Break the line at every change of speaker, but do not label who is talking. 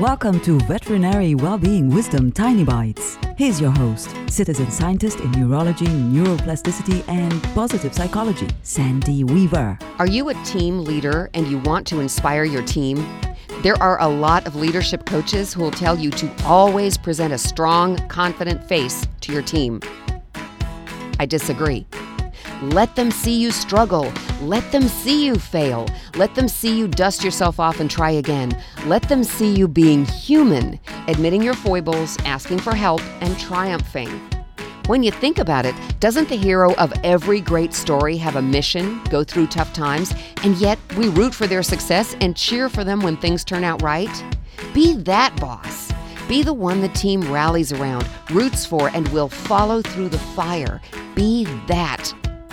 Welcome to Veterinary Wellbeing Wisdom Tiny Bites. Here's your host, citizen scientist in neurology, neuroplasticity, and positive psychology, Sandy Weaver.
Are you a team leader and you want to inspire your team? There are a lot of leadership coaches who will tell you to always present a strong, confident face to your team. I disagree. Let them see you struggle. Let them see you fail. Let them see you dust yourself off and try again. Let them see you being human, admitting your foibles, asking for help, and triumphing. When you think about it, doesn't the hero of every great story have a mission, go through tough times, and yet we root for their success and cheer for them when things turn out right? Be that boss. Be the one the team rallies around, roots for, and will follow through the fire. Be that